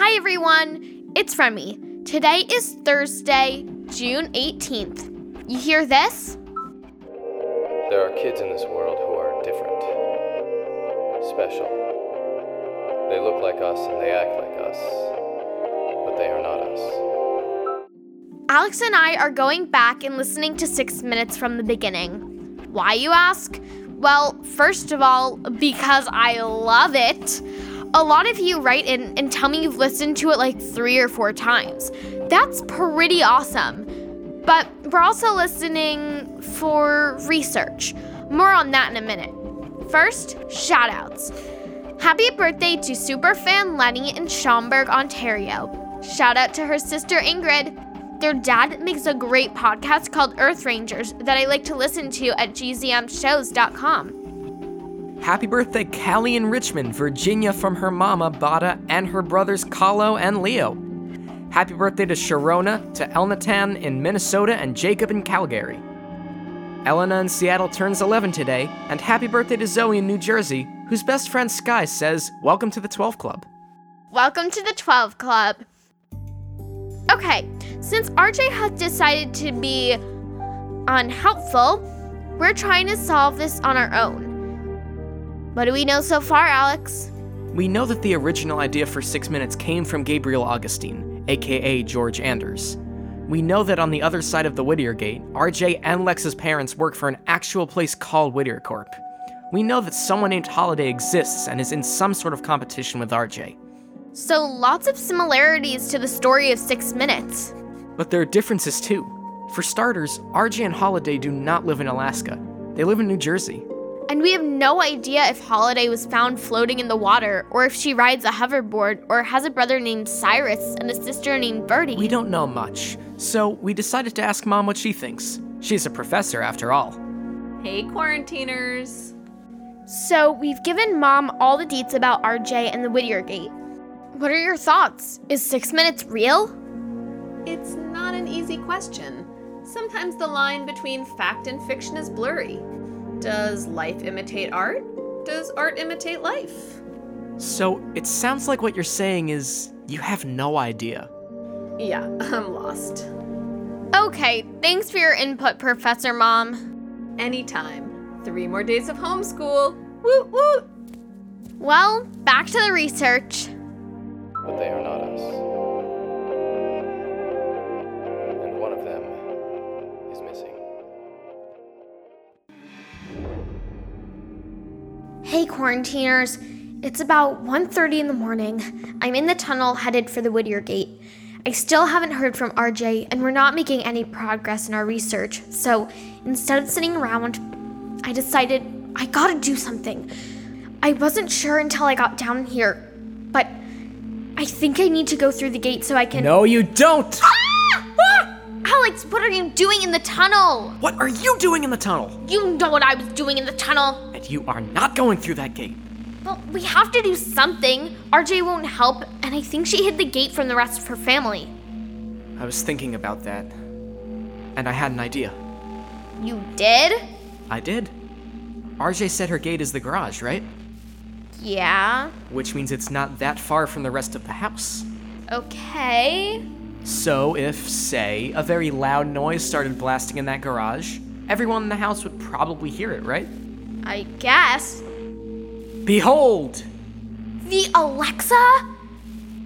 everyone, it's Remy. Today is Thursday, June 18th. You hear this? There are kids in this world who are different, special. They look like us and they act like us, but they are not us. Alex and I are going back and listening to six minutes from the beginning. Why, you ask? Well, first of all, because I love it. A lot of you write in and tell me you've listened to it like three or four times. That's pretty awesome. But we're also listening for research. More on that in a minute. First, shoutouts. Happy birthday to superfan Lenny in Schomberg, Ontario. Shout out to her sister Ingrid. Their dad makes a great podcast called Earth Rangers that I like to listen to at gzmshows.com. Happy birthday, Callie in Richmond, Virginia, from her mama, Bada, and her brothers, Kahlo and Leo. Happy birthday to Sharona, to Elnatan in Minnesota, and Jacob in Calgary. Elena in Seattle turns 11 today, and happy birthday to Zoe in New Jersey, whose best friend Sky says, Welcome to the 12 Club. Welcome to the 12 Club. Okay, since RJ has decided to be unhelpful, we're trying to solve this on our own. What do we know so far, Alex? We know that the original idea for Six Minutes came from Gabriel Augustine, aka George Anders. We know that on the other side of the Whittier Gate, RJ and Lex's parents work for an actual place called Whittier Corp. We know that someone named Holiday exists and is in some sort of competition with RJ. So, lots of similarities to the story of Six Minutes. But there are differences too. For starters, RJ and Holiday do not live in Alaska, they live in New Jersey. And we have no idea if Holiday was found floating in the water, or if she rides a hoverboard, or has a brother named Cyrus and a sister named Birdie. We don't know much, so we decided to ask Mom what she thinks. She's a professor, after all. Hey, quarantiners. So, we've given Mom all the deets about RJ and the Whittier Gate. What are your thoughts? Is six minutes real? It's not an easy question. Sometimes the line between fact and fiction is blurry. Does life imitate art? Does art imitate life? So, it sounds like what you're saying is you have no idea. Yeah, I'm lost. Okay, thanks for your input, Professor Mom. Anytime. Three more days of homeschool. Woot woot! Well, back to the research. But they are not Hey quarantiners, it's about 1:30 in the morning. I'm in the tunnel headed for the Whittier Gate. I still haven't heard from RJ and we're not making any progress in our research. So, instead of sitting around, I decided I got to do something. I wasn't sure until I got down here, but I think I need to go through the gate so I can No, you don't! Ah! Alex, what are you doing in the tunnel? What are you doing in the tunnel? You know what I was doing in the tunnel. And you are not going through that gate. Well, we have to do something. RJ won't help, and I think she hid the gate from the rest of her family. I was thinking about that. And I had an idea. You did? I did. RJ said her gate is the garage, right? Yeah. Which means it's not that far from the rest of the house. Okay. So, if, say, a very loud noise started blasting in that garage, everyone in the house would probably hear it, right? I guess. Behold! The Alexa?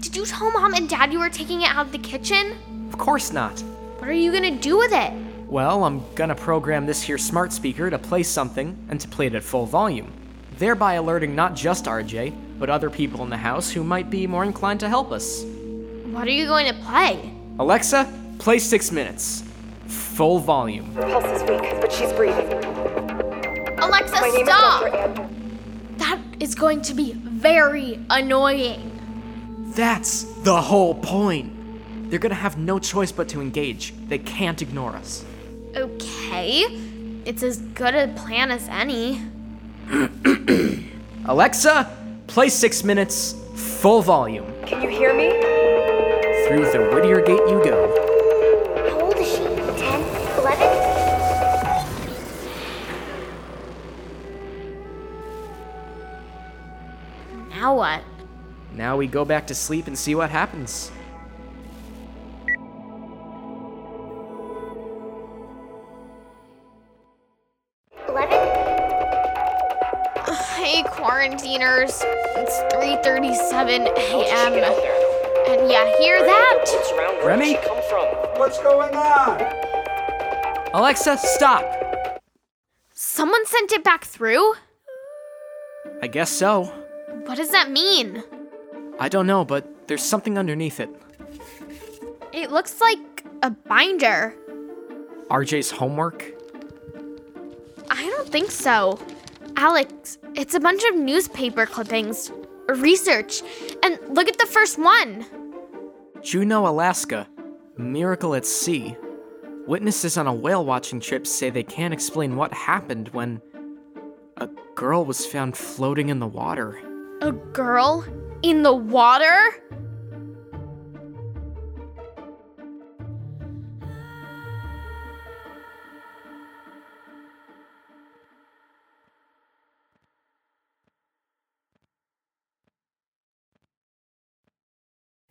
Did you tell mom and dad you were taking it out of the kitchen? Of course not. What are you gonna do with it? Well, I'm gonna program this here smart speaker to play something and to play it at full volume, thereby alerting not just RJ, but other people in the house who might be more inclined to help us. What are you going to play? Alexa, play six minutes. Full volume. Pulse is weak, but she's breathing. Alexa, My name stop! is Dr. That is going to be very annoying. That's the whole point. They're gonna have no choice but to engage. They can't ignore us. Okay. It's as good a plan as any. Alexa, play six minutes, full volume. Can you hear me? through the Whittier Gate you go. How old is she? 10? 11? Now what? Now we go back to sleep and see what happens. quarantiners. It's 3:37 a.m. And yeah, hear that? Remy? What's going on? Alexa, stop! Someone sent it back through? I guess so. What does that mean? I don't know, but there's something underneath it. It looks like a binder. RJ's homework? I don't think so. Alex, it's a bunch of newspaper clippings, research, and look at the first one. Juneau, Alaska. Miracle at sea. Witnesses on a whale watching trip say they can't explain what happened when a girl was found floating in the water. A girl in the water?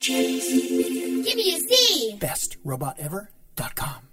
Give me a Z. BestRobotEver.com.